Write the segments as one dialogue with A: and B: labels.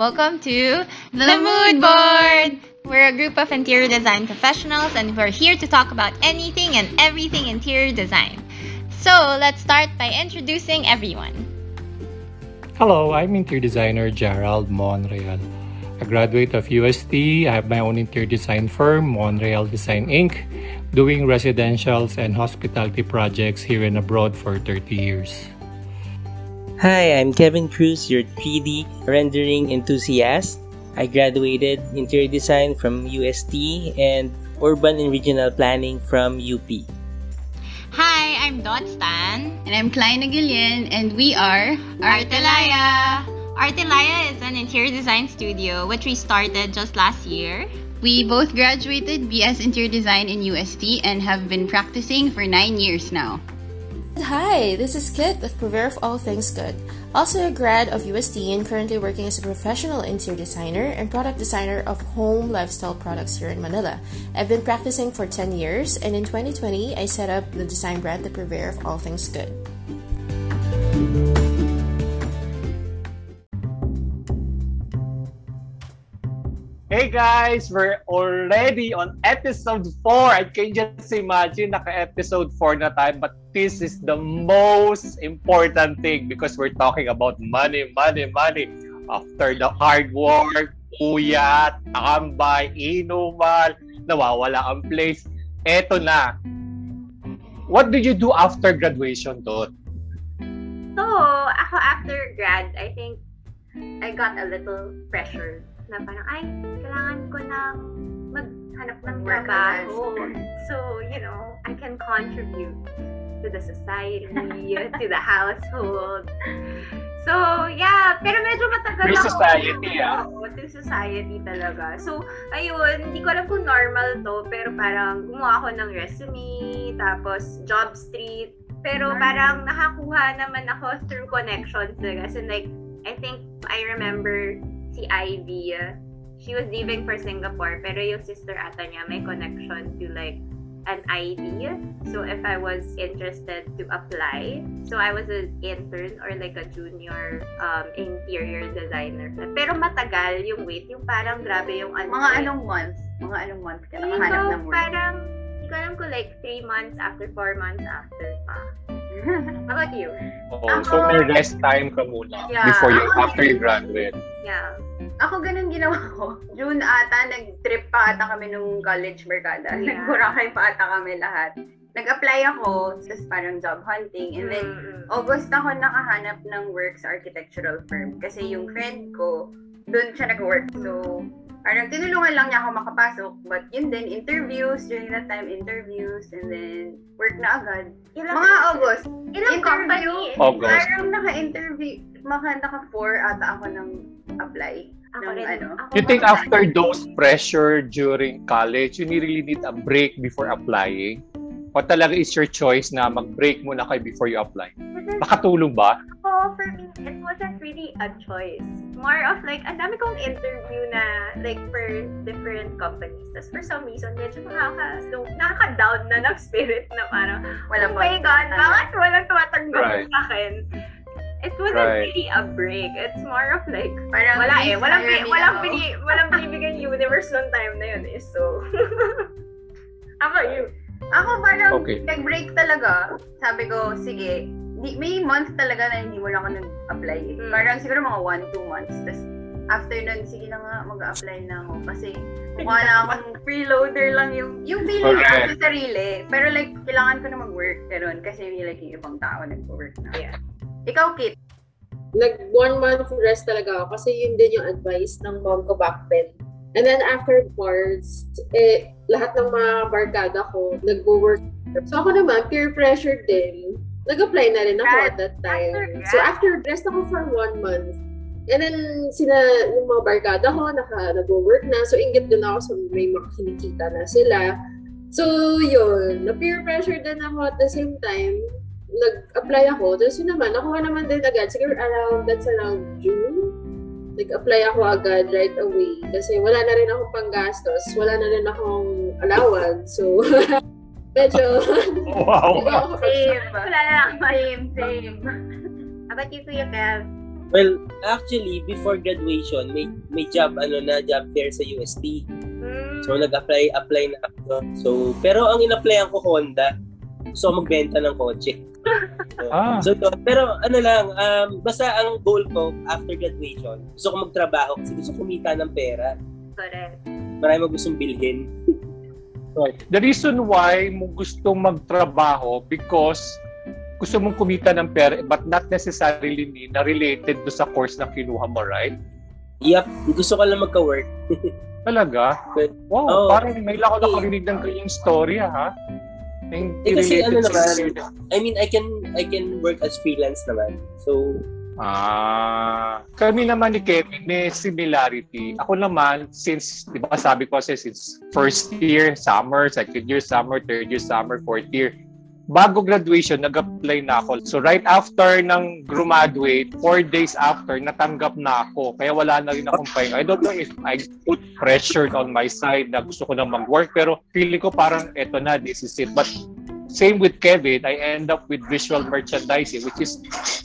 A: Welcome to The Mood Board! We're a group of interior design professionals and we're here to talk about anything and everything interior design. So, let's start by introducing everyone.
B: Hello, I'm interior designer Gerald Monreal. A graduate of UST, I have my own interior design firm, Monreal Design Inc., doing residentials and hospitality projects here and abroad for 30 years.
C: Hi, I'm Kevin Cruz, your 3D rendering enthusiast. I graduated interior design from UST and urban and regional planning from UP.
A: Hi, I'm Dot Stan.
D: And I'm Klein Aguilian, and we are
A: Artelaya. Artelaya is an interior design studio which we started just last year.
D: We both graduated BS Interior Design in UST and have been practicing for nine years now.
E: Hi, this is Kit with Purveyor of All Things Good. Also a grad of UST and currently working as a professional interior designer and product designer of home lifestyle products here in Manila. I've been practicing for 10 years and in 2020 I set up the design brand The Purveyor of All Things Good.
F: Hey guys, we're already on episode 4. I can just imagine naka-episode 4 na tayo, but this is the most important thing because we're talking about money, money, money. After the hard work, uyat, takambay, inuman, nawawala ang place. Eto na. What did you do after graduation, Tot?
G: So, ako after grad, I think I got a little pressure na parang, ay, kailangan ko na maghanap ng trabaho. So, you know, I can contribute to the society, to the household. So, yeah. Pero medyo matagal
F: May
G: ako.
F: society, ah.
G: Oo, to society talaga. So, ayun, hindi ko alam kung normal to, pero parang gumawa ako ng resume, tapos job street. Pero parang nakakuha naman ako through connections. Like, as in, like, I think I remember si Ivy, she was leaving for Singapore, pero yung sister ata niya may connection to like an ID. So if I was interested to apply, so I was an intern or like a junior um, interior designer. Pero matagal yung wait, yung parang grabe yung ano.
H: Mga anong month? Mga anong month ka nakahanap ng work?
G: parang, hindi ko alam ko like three months after, four months after pa. How about you?
F: Oh, so may rest time ka muna
H: Yeah.
F: before you, after you graduate.
G: Yeah.
H: Ako ganun ginawa ko. June ata, nag-trip pa ata kami nung college barkada.
G: Yeah.
H: Nag-Boracay pa ata kami lahat. Nag-apply ako, tapos parang job hunting. And then. August ako nakahanap ng work sa architectural firm. Kasi yung friend ko, doon siya nag-work. So, parang tinulungan lang niya ako makapasok. But yun din, interviews, during that time, interviews, and then work na agad.
G: Ilang,
H: Mga August,
G: ilang
H: interview.
G: company?
F: August.
H: Parang naka-interview, maka naka-four ata ako ng apply.
G: Ako
H: ng
G: rin.
H: ano.
G: Ako
F: You think after those pressure during college, you really need a break before applying? O talaga is your choice na mag-break muna kayo before you apply? Nakatulong ba?
G: Ako, for me, it wasn't really a choice. More of like, ang dami kong interview na like for different companies. Tapos for some reason, medyo nakaka, so, nakaka-down na ng spirit na parang,
H: Walang
G: oh my God, bakit walang tumatanggap
F: Right.
G: sa akin? It wasn't
F: Right.
G: really a break. It's more of like,
H: Parang
G: wala eh. Walang, bi- walang, bini, walang binibigay universe nung time na yun eh. So, how about you?
H: Ako parang
F: Okay.
H: nag-break talaga. Sabi ko, sige, di, may month talaga na hindi mo na ako nag-apply. eh.
G: Mm.
H: Parang siguro mga one, two months. Tapos after nun, sige na nga, mag-apply na ako. Kasi mukha na akong freeloader lang yung, yung feeling ko
F: Correct.
H: sa sarili. Pero like, kailangan ko na mag-work. Ganun. Kasi like, yung ibang tao nag-work na.
G: Yeah.
H: Ikaw, Kit.
I: nag one month rest talaga ako kasi yun din yung advice ng mom ko back then. And then afterwards, eh, lahat ng mga barkada ko nag-work. So ako naman, peer pressure din. Nag-apply na rin ako at that time.
G: After
I: So after rest ako for one month. And then sila, yung mga barkada ko, naka, nag-work na. So inggit din ako sa may makakinikita na sila. So yun, na-peer pressure din ako at the same time nag-apply ako. Tapos yun naman, nakuha naman din agad. Siguro around, that's around June. Nag-apply ako agad right away. Kasi wala na rin akong panggastos. Wala na rin akong allowance. So, medyo...
F: Wow.
G: Same. Wala lang.
H: Same, same.
G: How about you, Kuya Kev?
C: Well, actually, before graduation, may may job ano na job fair sa UST.
G: Mm.
C: So nag-apply apply na ako. So pero ang in-applyan ko Honda. So magbenta ng kotse. So,
F: Ah.
C: so pero ano lang, um, basta ang goal ko after graduation, gusto ko magtrabaho kasi gusto kumita ng pera.
G: Correct.
C: Marami mo gustong bilhin.
F: The reason why mo gusto magtrabaho because gusto mong kumita ng pera but not necessarily mean na related do sa course na kinuha mo, right?
C: Yep, gusto ko lang magka-work.
F: Talaga? Wow,
C: Oo.
F: parang may lang ako nakarinig ng ganyang story, ha? Hindi
C: Eh, kasi ano naman, I mean, I can I can work as freelance naman. So,
F: Ah, kami naman ni Kevin may similarity. Ako naman, since, di ba sabi ko kasi since first year, summer, second year, summer, third year, summer, fourth year, bago graduation, nag-apply na ako. So right after ng graduate, four days after, natanggap na ako. Kaya wala na rin akong pahinga. I don't know if I put pressure on my side na gusto ko na mag-work, pero feeling ko parang eto na, this is it. But same with Kevin, I end up with visual merchandising, which is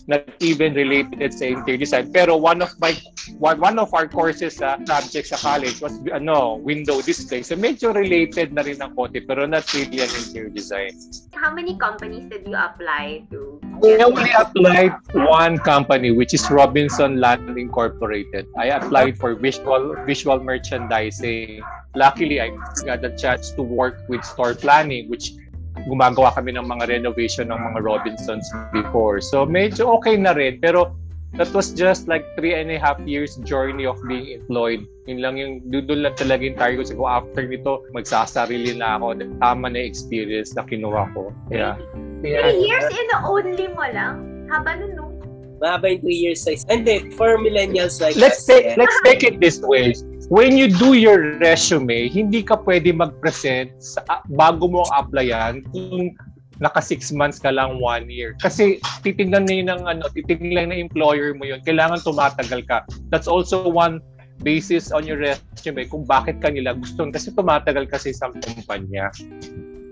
F: not even related sa interior design. Pero one of my one, one of our courses sa subject sa college was ano, window display. So medyo related na rin ng konti, pero not really an interior design.
G: How many companies did you apply to?
F: I only applied one company, which is Robinson Land Incorporated. I applied for visual visual merchandising. Luckily, I got the chance to work with store planning, which gumagawa kami ng mga renovation ng mga Robinsons before. So medyo okay na rin. Pero that was just like three and a half years journey of being employed. Yun lang yung, doon lang talaga yung target ko. After nito, magsasarili na ako. Tama na experience na kinuha ko. Yeah.
G: Three years in only mo lang? Haba nun, no?
C: mahaba yung 3 years size. And then, for millennials like
F: let's
C: us,
F: take
C: yeah,
F: let's take it this way. When you do your resume, hindi ka pwede mag-present sa, bago mo applyan kung naka six months ka lang one year. Kasi titingnan na yun ng ano, titingnan ng employer mo yun. Kailangan tumatagal ka. That's also one basis on your resume kung bakit ka nila gusto kasi tumatagal kasi sa kumpanya.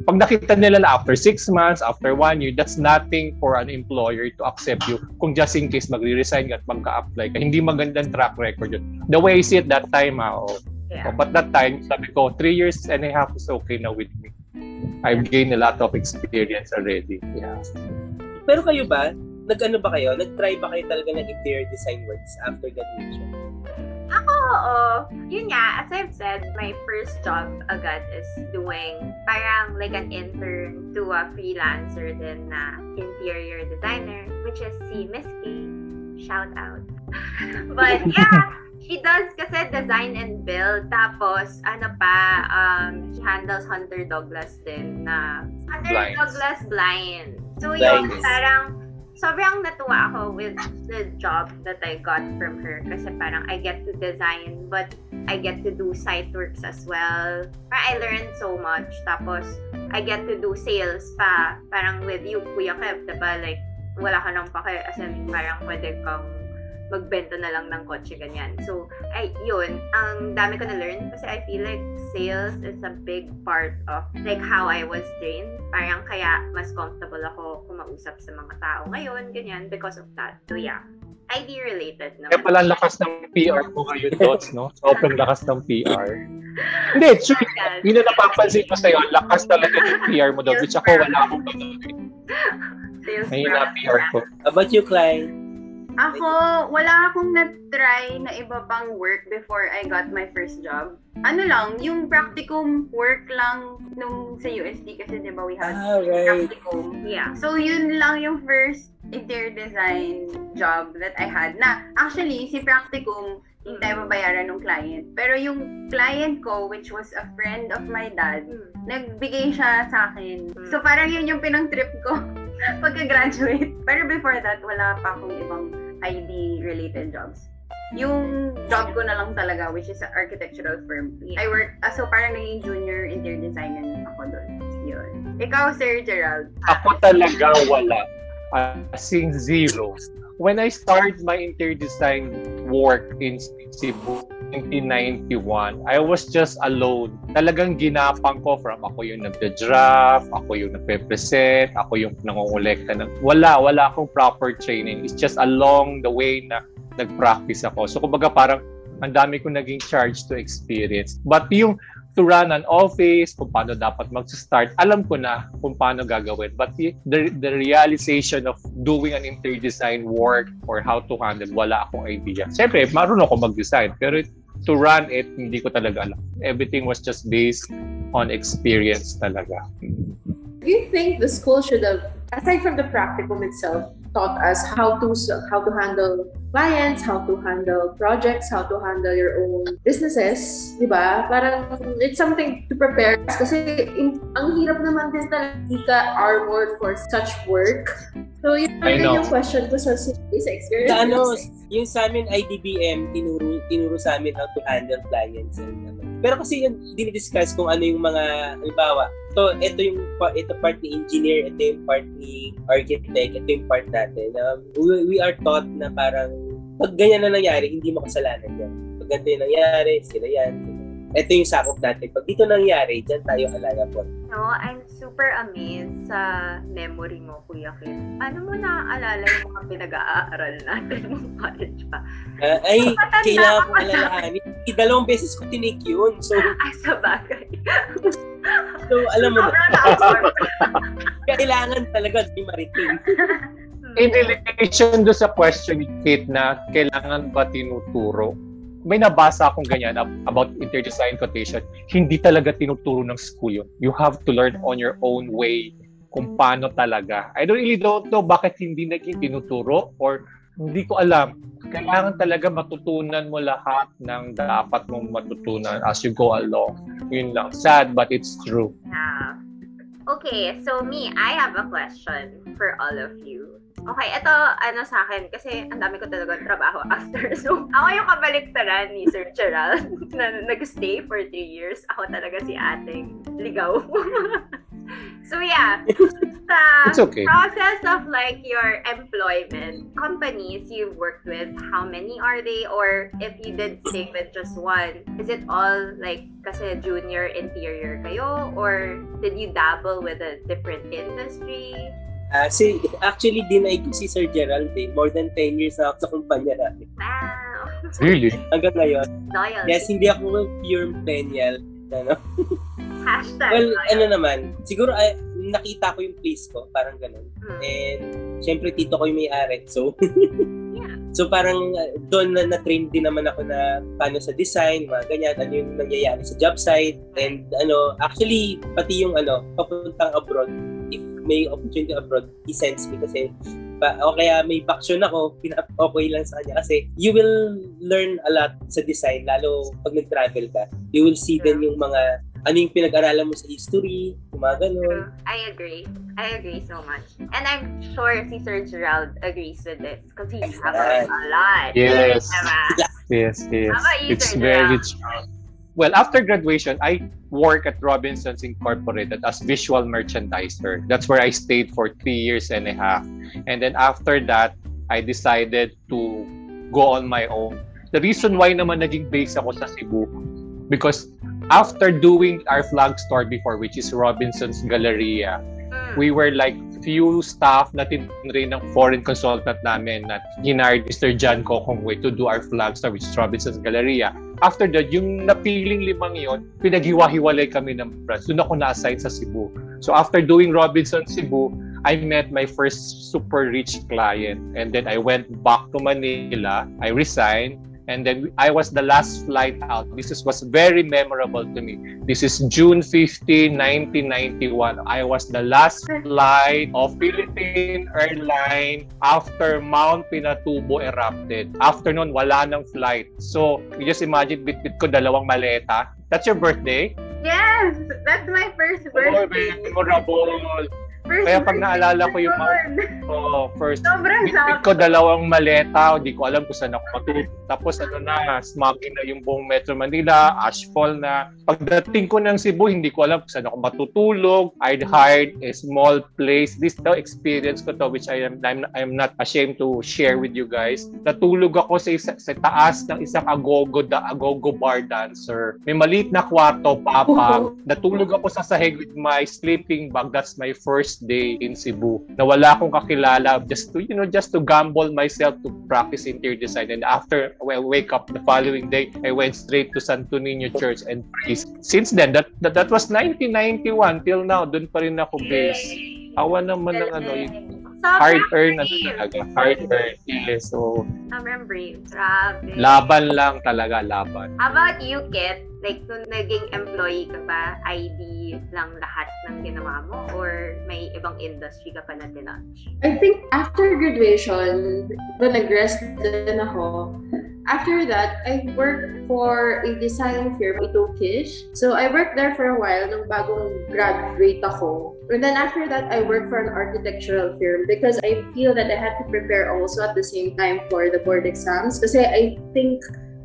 F: Pag nakita nila na after six months, after one year, that's nothing for an employer to accept you kung just in case magre-resign ka at magka-apply ka. Hindi magandang track record yun. The way I see it that time, ah, oh.
G: Yeah.
F: Oh, but that time, sabi ko, three years and a half is okay na with me. I've gained a lot of experience already. Yeah.
C: Pero kayo ba, nag-ano ba kayo? Nag-try ba kayo talaga ng interior design works after graduation?
G: Ako, oo. Yun nga, as I've said, my first job agad is doing parang like an intern to a freelancer din na interior designer, which is si Miss K. Shout out. But yeah, she does kasi design and build. Tapos, ano pa, um, she handles Hunter Douglas din na Hunter
F: Blinds.
G: Douglas blind. So yun, parang sobrang natuwa ako with the job that I got from her kasi parang I get to design but I get to do site works as well. Parang I learned so much. Tapos, I get to do sales pa. Parang with you, Kuya Kev, diba? Like, wala ka nang pake. As in, parang pwede kang magbenta na lang ng kotse, ganyan. So, ay, yun, ang dami ko na-learn kasi I feel like sales is a big part of like how I was trained. Parang kaya mas comfortable ako kumausap sa mga tao ngayon, ganyan, because of that. So, yeah. ID related
F: Kaya
G: naman.
F: pala ang lakas ng PR mo ngayon, Dots, no? Sobrang lakas ng PR. Hindi, true.
G: Yes.
F: Yun na napapansin ko sa'yo, lakas talaga ng PR mo, Dots, which ako wala akong gagawin.
G: Sales
F: Ngayon na. PR ko.
C: How about you, Klein?
H: Ako, wala akong na-try na iba pang work before I got my first job. Ano lang, yung practicum work lang nung sa USD kasi di ba we had
C: Ah, right.
H: practicum. Yeah. So, yun lang yung first interior design job that I had. Na, actually, si practicum, hindi tayo babayaran ng client. Pero yung client ko, which was a friend of my dad,
G: Hmm.
H: nagbigay siya sa akin. So, parang yun yung pinang-trip ko pagka-graduate. Pero before that, wala pa akong ibang ID-related jobs. Yung job ko na lang talaga, which is an architectural firm. I work, ah, so parang naging junior interior designer na ako doon. Yun. Ikaw, Sir Gerald.
F: Ako talaga wala. As in zero. When I started my interior design work in Cebu, 1991, I was just alone. Talagang ginapang ko from ako yung nagda-draft, ako yung nagpe-present, ako yung nangongolekta ng... Wala, wala akong proper training. It's just along the way na nag-practice ako. So, kumbaga parang ang dami ko naging charge to experience. But yung to run an office, kung paano dapat mag-start, alam ko na kung paano gagawin. But the, the, realization of doing an interior design work or how to handle, wala akong idea. Siyempre, marunong ako mag-design, pero to run it, hindi ko talaga alam. Everything was just based on experience talaga.
I: Do you think the school should have, aside from the practicum itself, taught us how to how to handle clients, how to handle projects, how to handle your own businesses, di ba? Parang it's something to prepare us kasi in, ang hirap naman din talaga hindi ka armored for such work. So yun
F: I
I: din
F: know.
I: yung question ko sa, sa experience.
C: Sa ano, yung sa amin IDBM, tinuro, tinuro sa amin how to handle clients. And, ano. Pero kasi yun, dinidiscuss kung ano yung mga, halimbawa, so ito yung ito part ni engineer, ito yung part ni architect, ito yung part natin. Um, we, we are taught na parang pag ganyan na nangyari, hindi mo kasalanan yan. Pag ganito yung nangyari, sila yan. Ito yung sakop natin. Pag dito nangyari, dyan tayo alala po.
G: No, I'm super amazed sa memory mo, Kuya Kim. Paano mo naaalala yung mga pinag-aaral natin nung college pa?
C: Ah, ay,
G: Matanda
C: kailangan
G: sa
C: alalahanin. Dalawang beses ko tinake yun. So,
G: Ay, sa bagay.
C: so alam mo na, kailangan talaga di mariting.
F: In relation do sa question ni Kate na kailangan ba tinuturo, may nabasa akong ganyan ab- about interior design quotation. Hindi talaga tinuturo ng school yun. You have to learn on your own way kung paano talaga. I don't really don't know bakit hindi naging tinuturo or hindi ko alam. Kailangan talaga matutunan mo lahat ng dapat mong matutunan as you go along. Yun lang. Sad, but it's true.
G: Yeah. Okay, so me, I have a question for all of you. Okay, ito, ano sa akin, kasi ang dami ko talaga trabaho after. So, ako yung kabaliktaran ni Sir Gerald na nag-stay for three years. Ako talaga si ating ligaw. so, yeah. Sa
F: It's okay.
G: process of like your employment, companies you've worked with, how many are they? Or if you did stay with just one, is it all like kasi junior interior kayo? Or did you dabble with a different industry?
C: Ah, si, actually, dinay ko si Sir Gerald eh. More than 10 years na ako sa kumpanya namin.
G: Wow!
F: Really?
C: Hanggang ngayon.
G: Loyal.
C: Yes, hindi ako pure millennial. Ano?
G: Hashtag
C: Well,
G: loyal.
C: ano naman, siguro ay, nakita ko yung place ko, parang ganun.
G: Hmm.
C: And, syempre, tito ko yung may-ari. So,
G: Yeah.
C: so parang uh, doon na na-train din naman ako na paano sa design, mga ganyan, ano yung nangyayari sa job site. And ano, actually, pati yung ano, papuntang abroad, if may opportunity abroad, he sends me kasi pa, o kaya may baksyon ako, pinap-okay lang sa kanya kasi you will learn a lot sa design, lalo pag nag-travel ka. You will see din yung mga ano yung pinag-aralan mo sa history, yung mga ganun.
G: True. I agree. I agree so much. And I'm sure si Sir Gerald agrees with this because he's traveling a lot.
F: Yes.
G: Diba?
F: Yes, yes.
G: How about you,
F: It's
G: Sir
F: very
G: Gerald?
F: true. Well, after graduation, I work at Robinsons Incorporated as visual merchandiser. That's where I stayed for three years and a half. And then after that, I decided to go on my own. The reason why naman naging base ako sa Cebu, because after doing our flag store before, which is Robinsons Galleria,
G: Mm.
F: we were like few staff na tinry ng foreign consultant namin na hinired Mr. John Kokongway to do our flag store which is Robinson's Galleria. After that, yung napiling limang yon, pinaghiwa-hiwalay kami ng branch. Doon ako na-assign sa Cebu. So after doing Robinson Cebu, I met my first super rich client. And then I went back to Manila. I resigned. And then I was the last flight out. This is, was very memorable to me. This is June 15, 1991. I was the last flight of Philippine Airline after Mount Pinatubo erupted. After nun, wala nang flight. So, you just imagine, bit-bit ko dalawang maleta. That's your birthday?
G: Yes! That's my first
F: Oh,
G: birthday.
F: memorable.
G: First
F: Kaya pag naalala ko yung mga-. Oh, first.
G: Sobrang
F: Bit-bit ko dalawang maleta. Hindi ko alam kung saan ako matutulog. Tapos ano na, smogging na yung buong Metro Manila, ashfall na. Pagdating ko ng Cebu, hindi ko alam kung saan ako matutulog. I'd hired a small place. This the experience ko to which I am I'm, I'm not ashamed to share with you guys. Natulog ako sa, isa, sa taas ng isang agogo da agogo bar dancer. May maliit na kwarto, papa. Natulog ako sa sahig with my sleeping bag. That's my first first day in Cebu na wala akong kakilala just to, you know, just to gamble myself to practice interior design. And after I wake up the following day, I went straight to Santo Niño Church and praised. Since then, that, that, that was 1991 till now, dun pa rin ako based. Awa naman ng ano, hard earn na talaga. Hard earn. Yes. So,
H: Sobrang brave. Grabe.
F: laban lang talaga, laban.
H: How about you, Kit? Like, nung naging employee ka ba, ID lang lahat ng ginawa mo? Or may ibang industry ka pa na tinouch?
I: I think after graduation, when nag-rest din ako, after that, I worked for a design firm, Ito Kish. So, I worked there for a while nung bagong graduate ako. And then after that, I worked for an architectural firm because I feel that I had to prepare also at the same time for the board exams. Kasi I think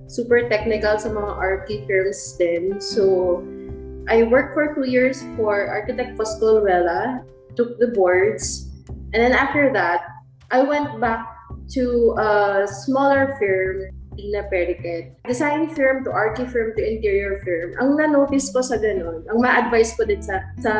I: super technical sa mga archi firms din. So, I worked for two years for Architect Pascal Vela, took the boards, and then after that, I went back to a smaller firm, Tina Periket. Design firm to archi firm to interior firm. Ang na-notice ko sa ganun, ang ma-advise ko din sa, sa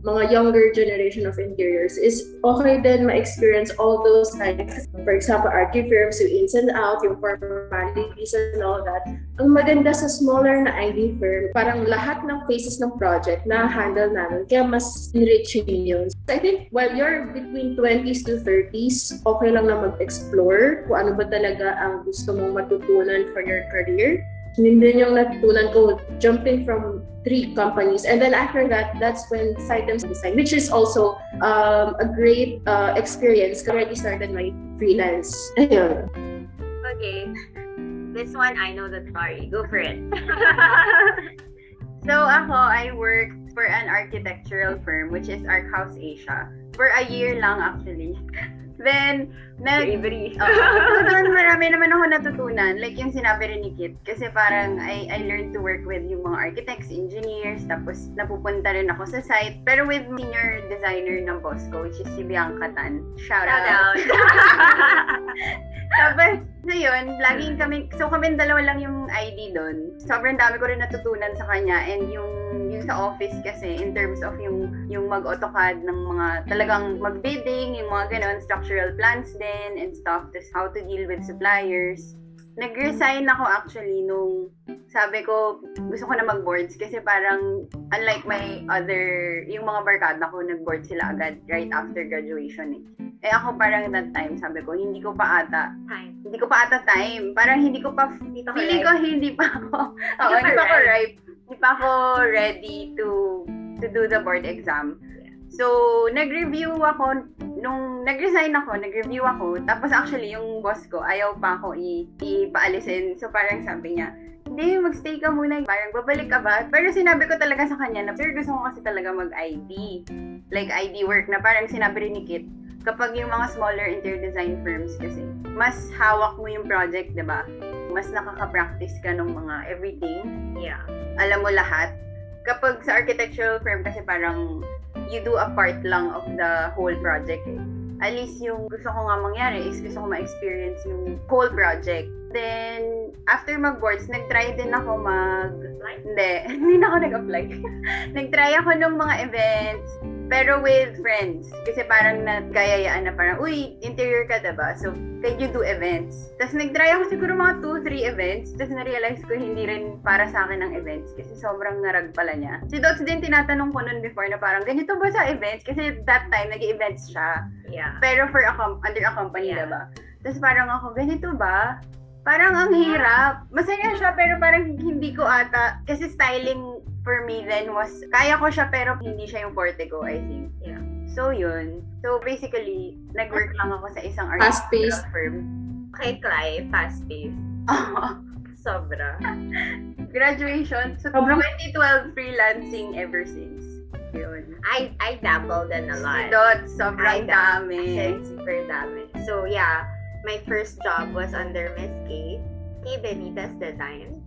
I: mga younger generation of interiors is okay din ma-experience all those kinds. For example, archi firms, yung ins and out, yung formalities and all that. Ang maganda sa smaller na ID firm, parang lahat ng phases ng project na handle namin. Kaya mas enriching yun. I think while you're between 20s to 30s, okay lang na mag-explore kung ano ba talaga ang gusto mong matutunan for your career. Yun din yung natutunan ko jumping from three companies. And then after that, that's when Sitems Design, which is also um, a great uh, experience. I already started my freelance.
H: Okay. This one, I know the story. Go for it. so, ako, I worked for an architectural firm, which is Arc House Asia. For a year lang, actually. Then, nag...
G: Bravery.
H: Oo. doon marami naman ako natutunan. Like yung sinabi rin ni Kit. Kasi parang I, I learned to work with yung mga architects, engineers, tapos napupunta rin ako sa site. Pero with senior designer ng boss ko, which is si Bianca Tan. Shout,
G: Shout
H: out. Tapos, so yun, laging kami, so kami dalawa lang yung ID doon. Sobrang dami ko rin natutunan sa kanya and yung yung sa office kasi in terms of yung yung mag-AutoCAD ng mga talagang mag-bidding, yung mga ganon, structural plans din and stuff, just how to deal with suppliers. Nag-resign ako actually nung sabi ko gusto ko na mag-boards kasi parang unlike my other, yung mga barkada ko, nag-board sila agad right after graduation eh. Eh ako parang that time, sabi ko, hindi ko pa ata,
G: Time.
H: hindi ko pa ata time. Parang hindi ko pa,
G: Hindi
H: ko hindi pa ako, oo,
G: pa
H: hindi pa ako
G: ripe.
H: Hindi pa ako ready to to do the board exam. So, nag-review ako, nung nag-resign ako, nag-review ako, tapos actually yung boss ko, ayaw pa ako i- ipaalisin. So, parang sabi niya, hindi, magstay ka muna. Parang babalik ka ba? Pero sinabi ko talaga sa kanya na, sir, gusto ko kasi talaga mag-ID. Like ID work na parang sinabi rin ni Kit, kapag yung mga smaller interior design firms kasi, mas hawak mo yung project, di ba? Mas nakaka-practice ka ng mga everything.
G: Yeah.
H: Alam mo lahat. Kapag sa architectural firm kasi parang you do a part lang of the whole project eh. At least yung gusto ko nga mangyari is gusto ko ma-experience yung whole project. Then, after mag-boards, nag-try din ako mag... Hindi, hindi na ako nag-apply. nag-try ako ng mga events, pero with friends. Kasi parang nagkayayaan na parang, uy, interior ka diba? So, can you do events? Tapos nag-try ako siguro mga 2-3 events. Tapos na-realize ko hindi rin para sa akin ang events. Kasi sobrang narag pala niya. Si Dots din tinatanong ko noon before na parang, ganito ba sa events? Kasi that time, nag-events siya.
G: Yeah.
H: Pero for a com- under a company,
G: Yeah.
H: diba? Tapos parang ako, ganito ba? Parang ang hirap. Masaya siya, pero parang hindi ko ata, kasi styling for me then was, kaya ko siya, pero hindi siya yung forte ko, I think.
G: Yeah.
H: So, yun. So, basically, nag-work lang ako sa isang
I: Fast-paced.
H: architectural firm.
G: Okay, Cly, fast-paced. Sobra.
H: Graduation. So,
I: Sobrang-
H: 2012 freelancing ever since. Yun.
G: I I dabbled in a lot.
H: Dot, sobrang
G: I
H: dami.
G: Super dami. So, yeah. My first job was under Miss K. K. Benitez Designs.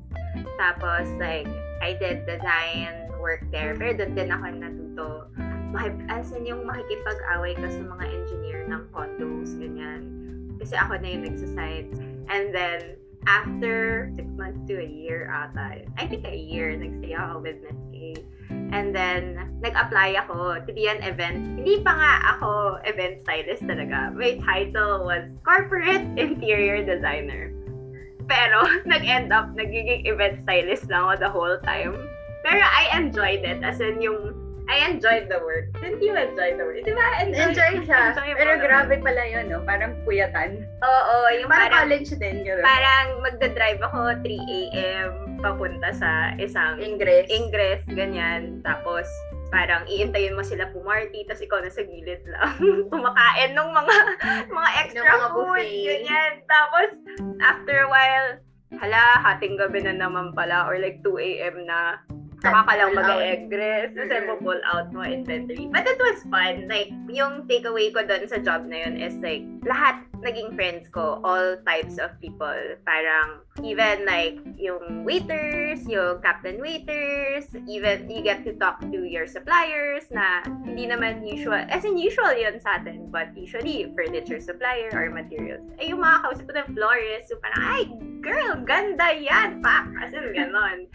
G: Tapos, like, I did design work there. Pero doon din ako natuto. As in, yung makikipag-away ka sa mga engineer ng condos, ganyan. Kasi ako na yung nagsasite. And then, after six months to a year ata, I think a year, nagstay ako with Miss K. And then, nag-apply ako to be an event. Hindi pa nga ako event stylist talaga. My title was Corporate Interior Designer. Pero, nag-end up, nagiging event stylist lang ako the whole time. Pero I enjoyed it. As in, yung I enjoyed the work. Didn't you enjoy the work? Di ba?
H: Enjoy siya.
G: enjoyable
H: Pero grabe pala yun, no? Parang puyatan.
G: Oo, yung
H: Parang
G: parang,
H: college din, gano'n.
G: parang magdadrive ako 3 a.m. papunta sa isang
H: Ingress.
G: ingress, ganyan. Tapos, parang iintayin mo sila pumarty, tapos ikaw nasa gilid lang. Kumakain ng mga mga extra
H: Ng mga
G: food,
H: buffet.
G: ganyan. Tapos, after a while, hala, hating gabi na naman pala, or like 2 a.m. na, saka ka lang
H: Pull out.
G: mag-egress,
H: Mhm.
G: mo pull out mo inventory. But it was fun. Like, yung takeaway ko doon sa job na yun is like, lahat naging friends ko, all types of people. Parang, even like, yung waiters, yung captain waiters, even you get to talk to your suppliers na hindi naman usual, as in usual yun sa atin, but usually furniture supplier or materials. Ay, yung mga kausap ko ng florist, so parang, ay, girl, ganda yan, pak! As in, ganon.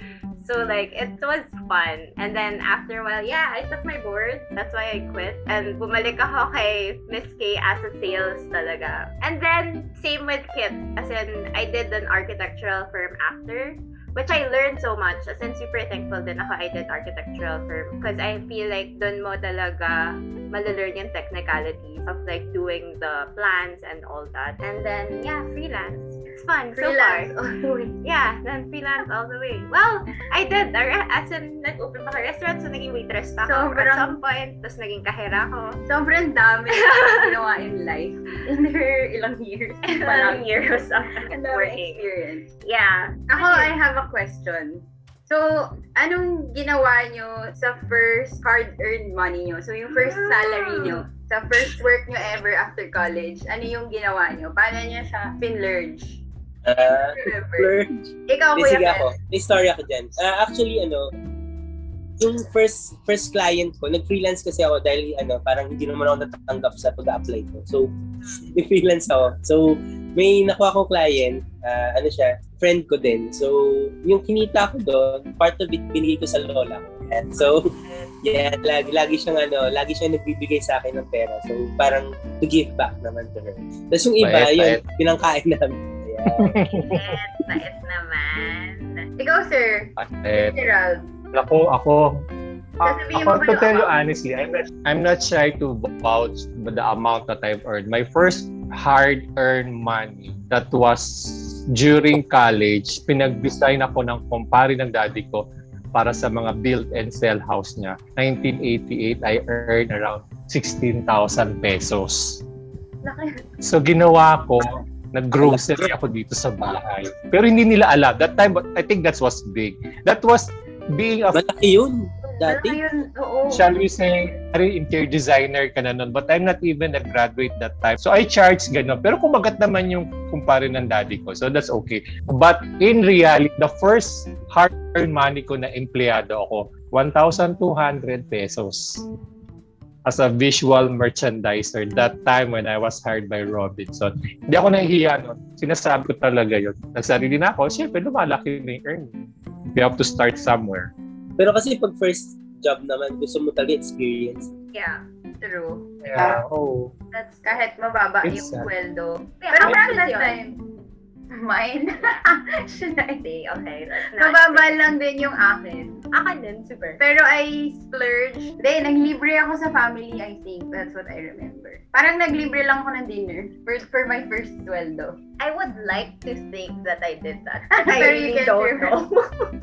G: So like it was fun. And then after a while, yeah, I took my board. That's why I quit. And bumalik ako kay Miss K as a sales talaga. And then same with Kit. As in, I did an architectural firm after. Which I learned so much. As in, super thankful din ako I did architectural firm. Because I feel like dun mo talaga malalearn yung technicalities of like doing the plans and all that. And then, yeah, freelance. It's fun
H: Freelance.
G: so far. Yeah, then freelance all the way. Well, I did. As in, nag-open pa ka restaurant, so naging waitress pa ako
H: Sobrang-
G: at some point. Tapos naging kahera ko.
H: Sobrang dami na ginawa in life. In her ilang years.
G: Parang years of working.
H: experience.
G: Yeah.
H: Ako, I have a question. So, anong ginawa nyo sa first hard-earned money nyo? So, yung first salary nyo, sa first work nyo ever after college, ano yung ginawa nyo? Paano nyo siya pinlurge? Remember?
C: Splurge.
H: Ikaw, Kuya
C: sige ako. May story ako dyan. Ah, actually, ano, yung first first client ko, nag-freelance kasi ako dahil ano, parang hindi naman ako natatanggap sa pag-apply ko. So, nag-freelance ako. So, may nakuha ko client, ah, ano siya, friend ko din. So, yung kinita ko doon, part of it binigay ko sa lola ko. And so, yeah, lagi, lagi siyang ano, lagi siyang nagbibigay sa akin ng pera. So, parang to give back naman to her. Tapos yung iba,
F: Bait,
C: yun, pinangkain namin.
G: Bait, bait naman.
H: Ikaw, sir.
F: Eh,
H: Gerald.
F: ako, ako, Ah,
H: Sasabihin
F: ako, to tell you honestly, I'm not, I'm not shy to vouch the amount that I've earned. My first hard-earned money that was during college, pinag-design ako ng kumpare ng daddy ko para sa mga build and sell house niya. 1988, I earned around 16,000 pesos. So ginawa ko, nag-grocery ako dito sa bahay. Pero hindi nila alam. That time, I think that was big. That was being a
C: Malaki yun. Dati.
H: Ayun, oo.
F: shall we say, ari interior designer ka na nun, but I'm not even a graduate that time. So I charge gano'n. Pero kumagat naman yung kumpare ng daddy ko. So that's okay. But in reality, the first hard-earned money ko na empleyado ako, 1,200 pesos as a visual merchandiser that time when I was hired by Robinson. Hindi ako nahihiya nun. Sinasabi ko talaga yun. Nagsarili na ako, syempre lumalaki na yung earning. You have to start somewhere.
C: Pero kasi pag first job naman, gusto mo talaga experience.
H: Yeah, true.
F: Yeah, oh.
H: That's kahit mababa
F: It's
H: yung
F: sad.
H: sweldo.
G: Yeah,
H: Pero
G: much
H: that
G: yun?
H: Mine, should I say,
G: Okay,
H: Mababa lang din yung akin.
G: Akin din, super.
H: Pero I splurge. Hindi, naglibre ako sa family, I think. That's what I remember. Parang naglibre lang ako ng dinner for, for my first sweldo.
G: I would like to think that I did that.
H: Pero
G: I really don't know.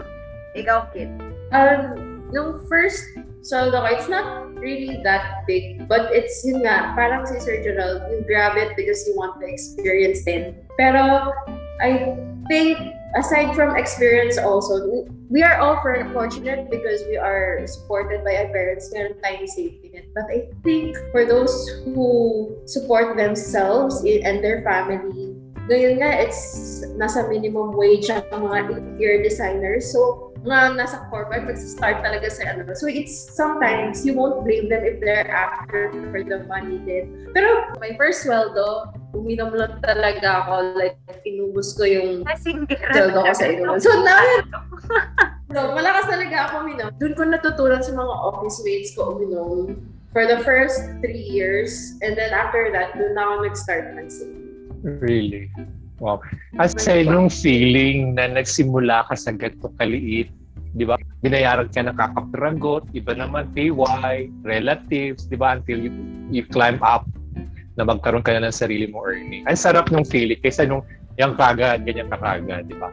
H: Ikaw, Kit.
I: Um, nung first sweldo ko, it's not really that big. But it's yun nga, parang si Sir Gerald, you grab it because you want the experience din. Pero I think aside from experience also, we- are all for- fortunate because we are supported by our parents. Meron tayong safety net. But I think for those who support themselves and their family, ngayon nga, it's nasa minimum wage ang mga interior designers. So, mga nasa corporate, magsa-start talaga sa ano. So, it's sometimes, you won't blame them if they're after for the money din. Pero, my first sweldo, uminom lang talaga ako. Like, inubos ko yung
G: Kasing
I: sweldo ko sa inuman. So, now, So, malakas talaga ako uminom. Doon ko natutunan sa mga office mates ko uminom for the first three years. And then after that, doon na ako nag-start mag-sing.
F: Really? Wow. Kasi nung feeling na nagsimula ka sa ganito kaliit, di ba? Binayaran ka ng kakapragot, iba naman PY, relatives, di ba? Until you, you climb up na magkaroon ka na ng sarili mo earning. Ang sarap nung feeling kaysa nung yung kagad, ganyan ka kagad, di ba?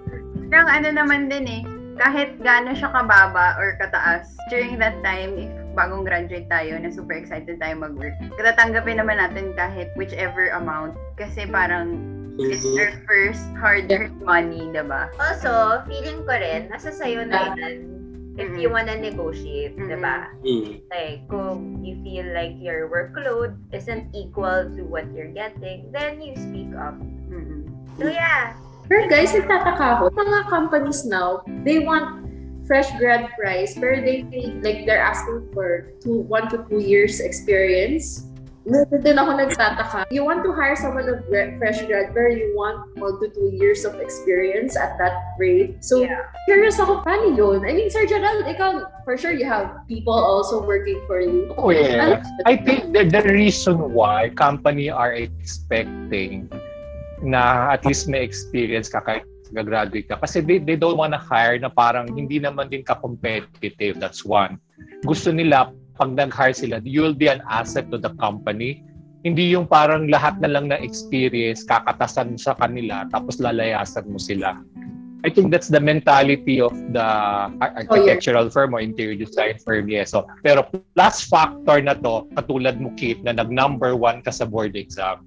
H: Parang ano naman din eh, kahit gaano siya kababa or kataas, during that time, if bagong graduate tayo, na super excited tayo mag-work, katatanggapin naman natin kahit whichever amount. Kasi parang it's our first hard-earned money, diba?
G: Also, feeling ko rin, nasa sayo na yan if
H: Mhm.
G: you wanna negotiate,
H: Mhm.
G: diba? Like, kung you feel like your workload isn't equal to what you're getting, then you speak up.
H: Mm-mm.
G: So, yeah.
I: Pero guys, nagtataka ako. Mga companies now, they want fresh grad price, pero they like they're asking for two, one to two years experience. Doon ako nagtataka. You want to hire someone of gra- fresh grad, pero you want one to two years of experience at that rate. So,
G: Yeah.
I: curious ako, paano yun? I mean, Sir Gerald, ikaw, for sure you have people also working for you.
F: Oh, yeah. I think the, the reason why company are expecting na at least may experience ka kahit gagraduate ka. Kasi they, they don't wanna hire na parang hindi naman din ka-competitive. That's one. Gusto nila, pag nag-hire sila, you will be an asset to the company. Hindi yung parang lahat na lang na experience, kakatasan sa kanila, tapos lalayasan mo sila. I think that's the mentality of the ar- architectural firm or interior design firm. Yes. So, pero plus factor na to, katulad mo, Kate, na nag-number one ka sa board exam.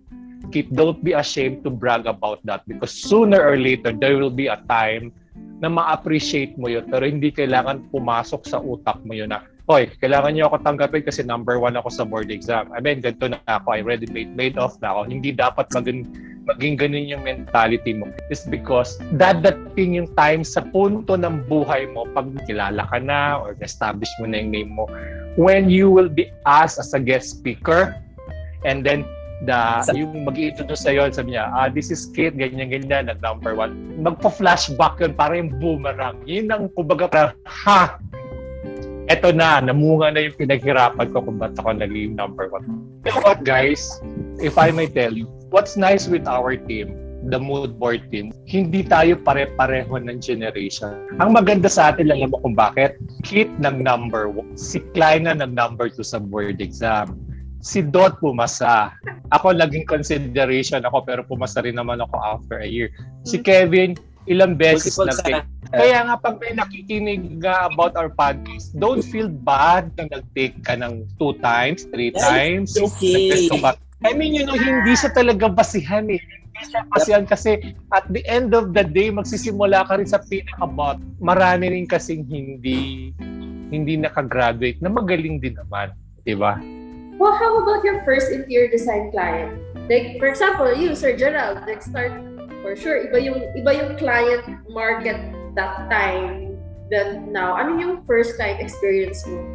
F: Kate, don't be ashamed to brag about that because sooner or later, there will be a time na ma-appreciate mo yun pero hindi kailangan pumasok sa utak mo yun na Hoy, kailangan niyo ako tanggapin kasi number one ako sa board exam. I mean, ganito na ako. I already made, made off na ako. Hindi dapat maging, maging ganun yung mentality mo. It's because dadating yung time sa punto ng buhay mo pag kilala ka na or establish mo na yung name mo when you will be asked as a guest speaker and then the yung mag-i-introduce sa'yo, sabi niya, ah, this is Kate, ganyan, ganyan, nag number one. Magpa-flashback yun, para yung boomerang. Yun ang, kumbaga, parang, ha! Eto na, namunga na yung pinaghirapan ko kung ba't ako naging number one. You know what, guys? If I may tell you, what's nice with our team, the mood board team, hindi tayo pare-pareho ng generation. Ang maganda sa atin, alam mo kung bakit? Kit ng number one. Si Kleina ng number two sa board exam. Si Dot pumasa. Ako naging consideration ako pero pumasa rin naman ako after a year. Si Kevin, ilang beses na
C: sa-
F: kaya nga pag may nakikinig nga about our podcast, don't feel bad na nag-take ka ng two times, three
C: Yes,
F: times.
C: okay.
F: I mean, you know, hindi siya talaga basihan eh. Hindi siya basihan kasi at the end of the day, magsisimula ka rin sa pinaka-bot. Marami rin kasing hindi hindi nakagraduate na magaling din naman. Di ba?
I: Well, how about your first interior design client? Like, for example, you, Sir Gerald, like start, for sure, iba yung, iba yung client market that time than now. Ano yung first client experience mo?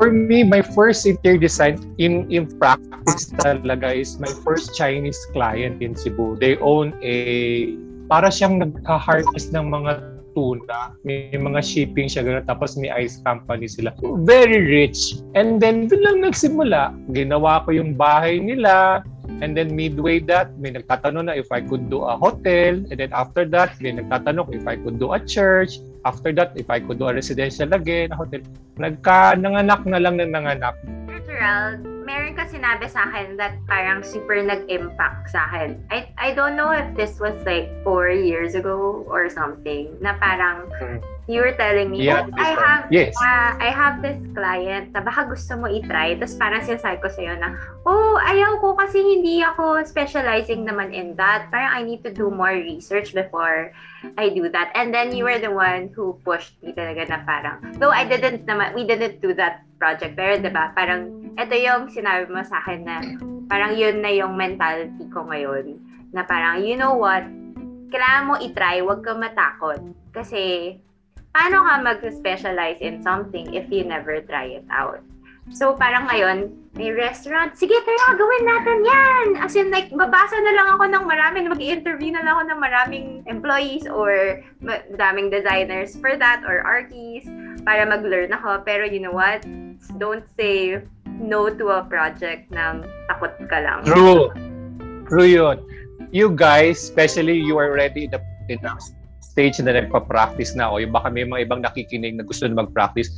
F: For me, my first interior design in in practice talaga is my first Chinese client in Cebu. They own a para siyang nagka-harvest ng mga tuna. May mga shipping siya ganun. Tapos may ice company sila. Very rich. And then, doon lang nagsimula. Ginawa ko yung bahay nila. And then midway that, may nagtatanong na if I could do a hotel. And then after that, may nagtatanong if I could do a church. After that, if I could do a residential again, a hotel. Nagka, nanganak na lang ng nanganak.
G: Gerald, meron ka sinabi sa akin that parang super nag-impact sa akin. I, I don't know if this was like four years ago or something, na parang
F: Hmm.
G: you were telling me,
F: Yeah,
G: "Oh, I have
F: Yes.
G: uh, I have this client na baka gusto mo i-try. Tapos parang sinasabi ko sa'yo na, oh, ayaw ko kasi hindi ako specializing naman in that. Parang I need to do more research before I do that. And then you were the one who pushed me talaga na parang, though I didn't naman, we didn't do that project. Pero 'di ba parang, ito yung sinabi mo sa akin na parang yun na yung mentality ko ngayon. Na parang, you know what, kailangan mo i-try, huwag ka matakot. Kasi, paano ka mag-specialize in something if you never try it out? So, parang ngayon, may restaurant. Sige, tara, gawin natin yan. As in, like, babasa na lang ako ng maraming, mag-interview na lang ako ng maraming employees or daming designers for that or artists para mag-learn ako. Pero you know what? Don't say no to a project ng takot ka lang.
F: True. True yun. You guys, especially you are ready in the, in the stage na nagpa-practice na o yung baka may mga ibang nakikinig na gusto na mag-practice,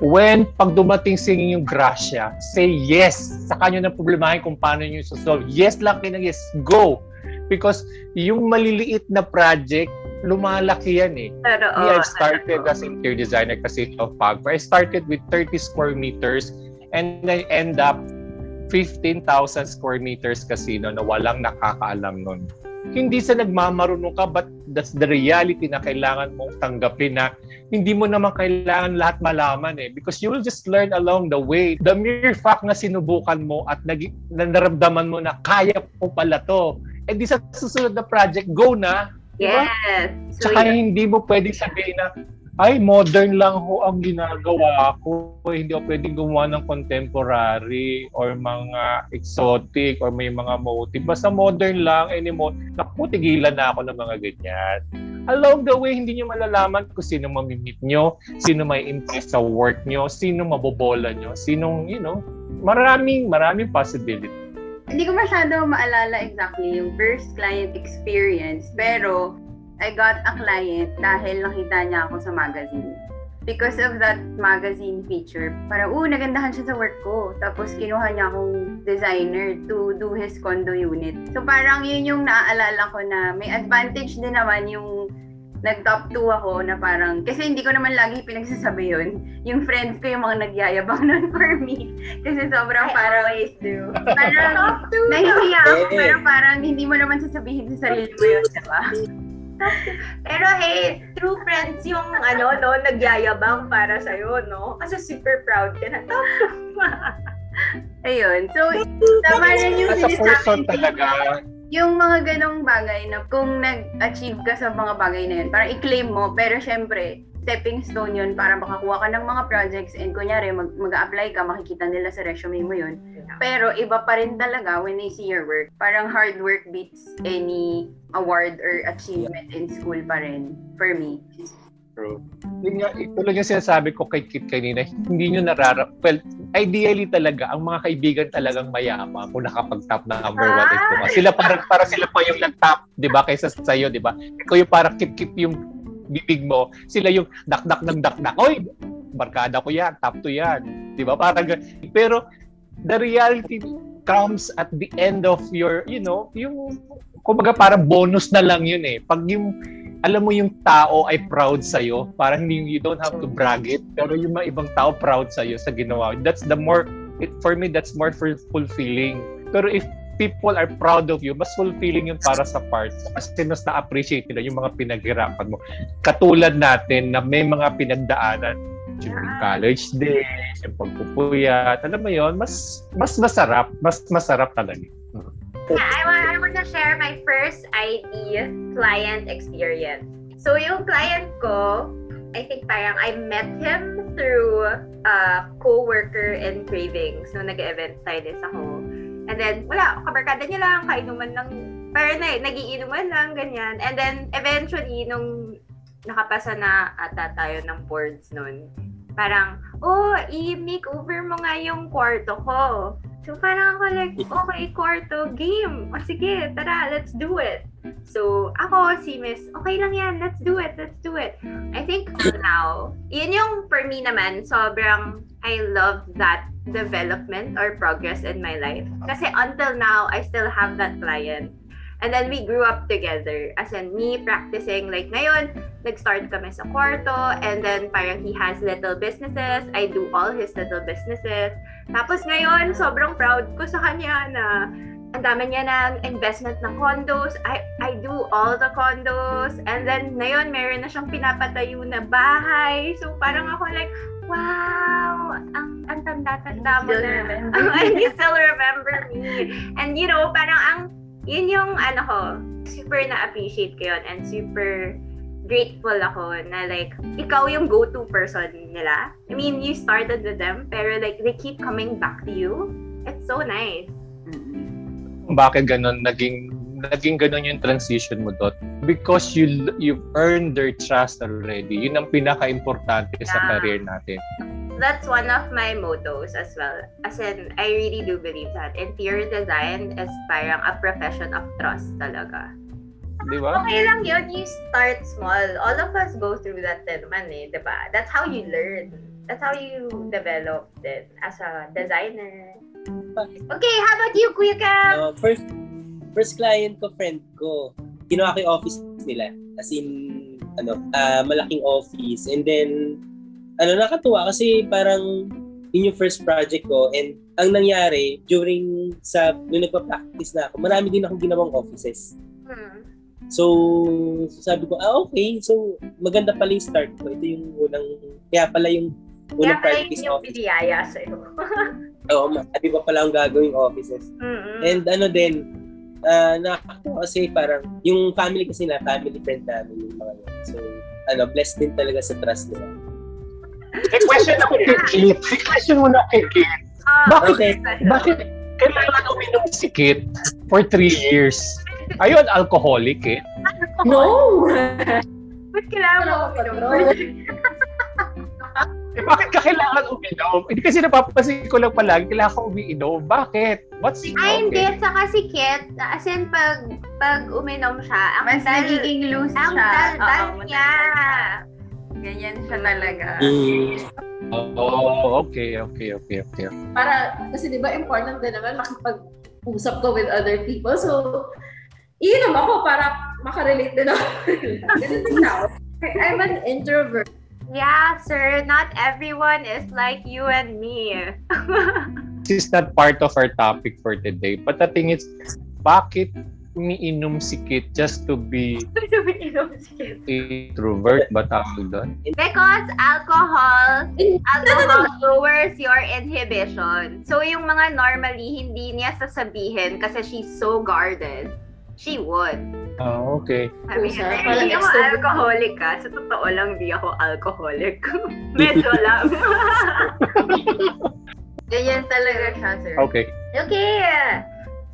F: when pag dumating sa inyo yung grasya, say yes. Saka nyo na problemahin kung paano nyo solve. Yes lang kayo yes. Go! Because yung maliliit na project, lumalaki yan eh.
G: Pero,
F: Me, I started as interior designer kasi of Pagper. I started with 30 square meters and I end up 15,000 square meters casino na walang nakakaalam nun hindi sa nagmamarunong ka but that's the reality na kailangan mong tanggapin na hindi mo naman kailangan lahat malaman eh. Because you will just learn along the way. The mere fact na sinubukan mo at nag naramdaman mo na kaya mo pala to eh di sa susunod na project go na.
G: Yes.
F: So, Tsaka hindi mo pwedeng sabihin na ay, modern lang ho ang ginagawa ko. Hindi ako pwedeng gumawa ng contemporary or mga exotic or may mga motive. Basta modern lang, anymore. Naku, tigilan na ako ng mga ganyan. Along the way, hindi nyo malalaman kung sino mamimit nyo, sino may impress sa work nyo, sino mabobola nyo, sinong, you know, maraming, maraming possibility.
H: Hindi ko masyado maalala exactly yung first client experience, pero I got a client dahil nakita niya ako sa magazine. Because of that magazine feature, parang, uh, nagandahan siya sa work ko. Tapos, kinuha niya akong designer to do his condo unit. So, parang yun yung naaalala ko na may advantage din naman yung nag-top 2 ako na parang, kasi hindi ko naman lagi pinagsasabi yun. Yung friends ko yung mga nagyayabang nun for me. Kasi sobrang
G: I
H: parang,
G: always do.
H: parang,
G: Top two.
H: nahihiya ako, pero parang hindi mo naman sasabihin sa sarili mo yun, diba?
G: Pero hey, true friends yung ano, no, nagyayabang para sa'yo, no? Kasi super proud ka na. Top
H: Ayun. So, tama rin yung sinasabi.
F: talaga,
H: Yung mga ganong bagay na kung nag-achieve ka sa mga bagay na yun, parang i-claim mo, pero syempre, stepping stone yun para makakuha ka ng mga projects and kunyari mag- mag-apply ka, makikita nila sa resume mo yun. Pero iba pa rin talaga when they see your work. Parang hard work beats any award or achievement in school pa rin for me.
F: True. Yun nga, tulad yung sinasabi ko kay Kit kanina, hindi nyo nararap. Well, ideally talaga, ang mga kaibigan talagang mayaman kung nakapag-top na number one and two. ka. Sila parang, para sila pa yung nag-top, di ba, kaysa sa'yo, di ba? Ikaw yung parang kip-kip yung bibig mo. Sila yung dak-dak ng dak-dak. Oy, barkada ko yan, top to yan. Di ba? Parang, pero, the reality comes at the end of your, you know, yung, kumbaga parang bonus na lang yun eh. Pag yung, alam mo yung tao ay proud sa iyo, parang you don't have to brag it, pero yung mga ibang tao proud sa iyo sa ginawa. That's the more it, for me that's more ful- fulfilling. Pero if people are proud of you, mas fulfilling yung para sa part. Kasi mas na-appreciate nila yung mga pinaghirapan mo. Katulad natin na may mga pinagdaanan during college days, yung pagpupuyat, alam mo yon mas mas masarap, mas masarap talaga.
G: Yeah, I want, I want to share my first ID client experience. So, yung client ko, I think parang I met him through a co-worker in Cravings nung nag-event stylist ako. And then, wala, kabarkada niya lang, kainuman lang, parang na, nagiinuman lang, ganyan. And then, eventually, nung nakapasa na ata tayo ng boards nun, parang, oh, i-makeover mo nga yung kwarto ko. So, parang ako like, okay, kwarto, game. O sige, tara, let's do it. So, ako, si Miss, okay lang yan, let's do it, let's do it. I think now, yun yung for me naman, sobrang I love that development or progress in my life. Kasi until now, I still have that client. And then we grew up together. As in, me practicing, like ngayon, nag-start kami sa kwarto, and then parang he has little businesses, I do all his little businesses. Tapos ngayon, sobrang proud ko sa kanya na ang dami niya ng investment ng condos. I, I do all the condos. And then, ngayon, meron na siyang pinapatayo na bahay. So, parang ako like, wow, ang, ang tanda-tanda mo na.
H: remember
G: and you still remember me. And you know, parang ang, yun yung ano ko, super na-appreciate ko yun and super grateful ako na like, ikaw yung go-to person nila. I mean, you started with them, pero like, they keep coming back to you. It's so nice.
F: Bakit ganun naging naging ganun yung transition mo dot? Because you you've earned their trust already. Yun ang pinaka-importante sa
G: Yeah.
F: career natin.
G: That's one of my mottos as well. As in, I really do believe that interior design is parang a profession of trust talaga.
F: Di ba?
G: Okay lang yun, you start small. All of us go through that din man eh, di ba? That's how you learn. That's how you develop din as a designer. Okay, how about you, Kuya Cam?
C: Uh, first, first client ko, friend ko, ginawa ko yung office nila. As in, ano, ah, malaking office. And then, ano, nakatuwa kasi parang yun yung first project ko. And ang nangyari, during sa, nung nagpa-practice na ako, marami din akong ginawang offices.
G: Hmm.
C: So, sabi ko, ah, okay. So, maganda pala yung start ko. Ito yung unang, kaya pala yung
G: Kaya
C: unang
G: pala
C: project
G: yun
C: is
G: yung
C: office.
G: biniyaya sa'yo.
C: Oo, ma- di ba pala ang gagawing offices?
G: Mm-mm.
C: And ano din, uh, nakakatawa kasi parang yung family kasi na family friend namin yung mga yun. So, ano, blessed din talaga sa trust nila.
F: May question ako kay Kit. May question mo na kay Kit.
G: Ah,
F: Bakit-
C: Okay.
F: Bakit kailangan uminom si Kit for three years? Ayun, alcoholic eh.
I: No!
G: Ba't kailangan mo uminom?
F: Eh, bakit ka kailangan uminom? Hindi kasi napapansin ko lang palagi, kailangan ka umiinom. Bakit? What's
G: Ay, hindi.
F: okay.
G: Saka si Kit, as in, pag, pag uminom siya, ang
H: Mas
G: dal-
H: nagiging loose
G: ang
H: siya.
G: dal-dal
H: Oo,
G: niya.
H: Ganyan siya talaga.
C: Mm.
F: Oh, okay, okay, okay, okay.
I: Para, kasi di ba important din naman makipag-usap ko with other people. So, iinom ako para makarelate din ako. Ganun din ako. I'm an introvert.
G: Yeah, sir. Not everyone is like you and me.
F: This is not part of our topic for today. But the thing is, bakit umiinom si Kit just to be
G: Umiinom si Kit.
F: introvert ba tawag doon?
G: Because alcohol, alcohol lowers your inhibition. So, yung mga normally, hindi niya sasabihin kasi she's so guarded. She would.
F: Oh, okay.
G: Sabi
I: Pusa,
G: niya,
I: parang
G: hindi ako alcoholic ka. Sa totoo lang, di ako alcoholic. Medyo lang.
H: Ganyan talaga siya, sir.
F: Okay.
G: okay.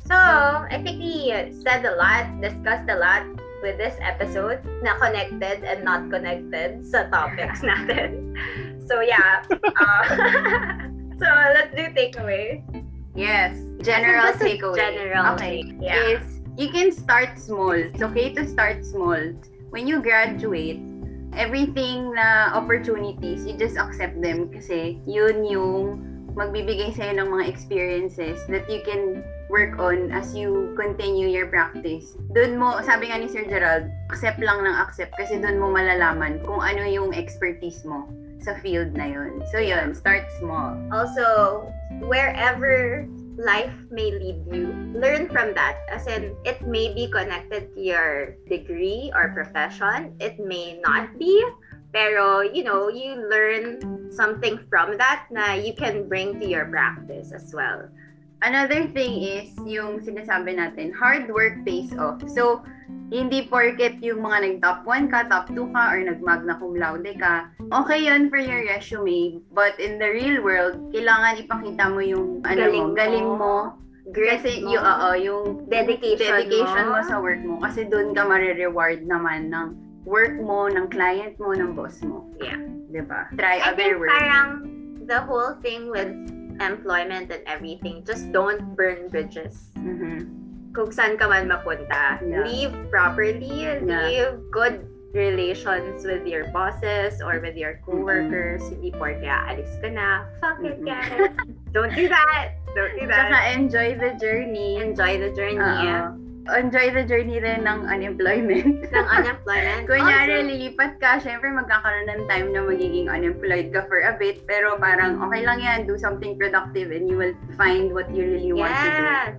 G: So, I think we said a lot, discussed a lot with this episode na connected and not connected sa topics natin. So, yeah. Uh, so, let's do takeaway.
H: Yes. General takeaway.
G: General
H: okay.
G: take, yeah.
H: Is you can start small. It's okay to start small. When you graduate, everything na opportunities, you just accept them kasi yun yung magbibigay sa'yo ng mga experiences that you can work on as you continue your practice. Doon mo, sabi nga ni Sir Gerald, accept lang ng accept kasi doon mo malalaman kung ano yung expertise mo sa field na yun. So yun, start small.
G: Also, wherever life may lead you, learn from that. As in, it may be connected to your degree or profession. It may not be. Pero, you know, you learn something from that na you can bring to your practice as well.
H: Another thing is, yung sinasabi natin, hard work pays off. So, hindi porket yung mga nag-top 1 ka, top 2 ka, or nag-magna cum laude ka, okay yun for your resume. But in the real world, kailangan ipakita mo yung ano
G: Galing
H: galing mo.
G: Grit
H: Kasi
G: mo.
H: yung, oo, yung
G: Dedication
H: dedication
G: mo.
H: mo sa work mo. Kasi doon ka marireward naman ng work mo, ng client mo, ng boss mo.
G: Yeah.
H: ba? Try
G: I
H: other
G: think
H: work.
G: parang the whole thing with employment and everything, just don't burn bridges.
H: Mhm.
G: kung saan ka man mapunta.
H: Yeah.
G: Live properly,
H: Yeah.
G: live good relations with your bosses or with your coworkers. Hindi porke aalis ka na. Fuck it,
H: Mhm.
G: guys. Don't do that. Don't do
H: Saka
G: that.
H: enjoy the journey.
G: Enjoy the journey
H: Oo. Enjoy the journey rin ng unemployment.
G: ng unemployment.
H: Kunyari,
G: Also,
H: lilipat ka, syempre magkakaroon ng time na magiging unemployed ka for a bit, pero parang okay lang yan, do something productive and you will find what you really want to do.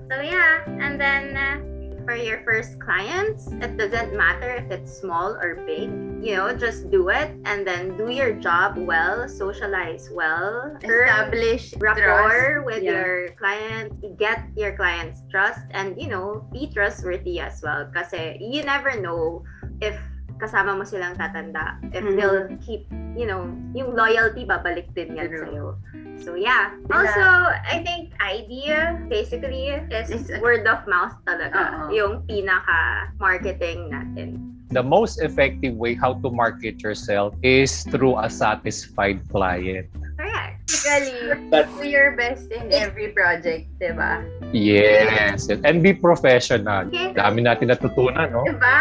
G: For your first clients, it doesn't matter if it's small or big. You know, just do it and then do your job well, socialize well,
H: Establish
G: rapport
H: trust.
G: with
H: Yeah.
G: your client, get your client's trust, and you know, be trustworthy as well. Kasi you never know if kasama mo silang tatanda. If
H: Mhm.
G: they'll keep, you know, yung loyalty babalik din yan
H: True.
G: sa'yo. So yeah. Also, I think idea basically is word of mouth talaga.
H: Oo.
G: Yung pinaka marketing natin.
F: The most effective way how to market yourself is through a satisfied client.
G: Correct.
H: Basically,
F: But-
H: do your best in every project, di ba?
F: Yes. And be professional.
G: Okay.
F: Dami natin natutunan, no?
H: Di ba?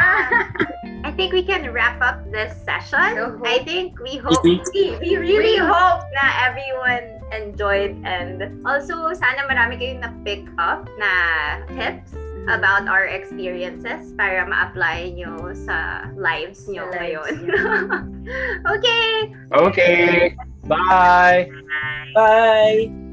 G: I think we can wrap up this session. I think we hope we, we really hope na everyone enjoyed and also sana marami kayong na-pick up na tips about our experiences para ma-apply nyo sa lives nyo
H: Sa lives
G: ngayon.
H: nyo.
G: okay.
F: Okay. Bye.
C: Bye!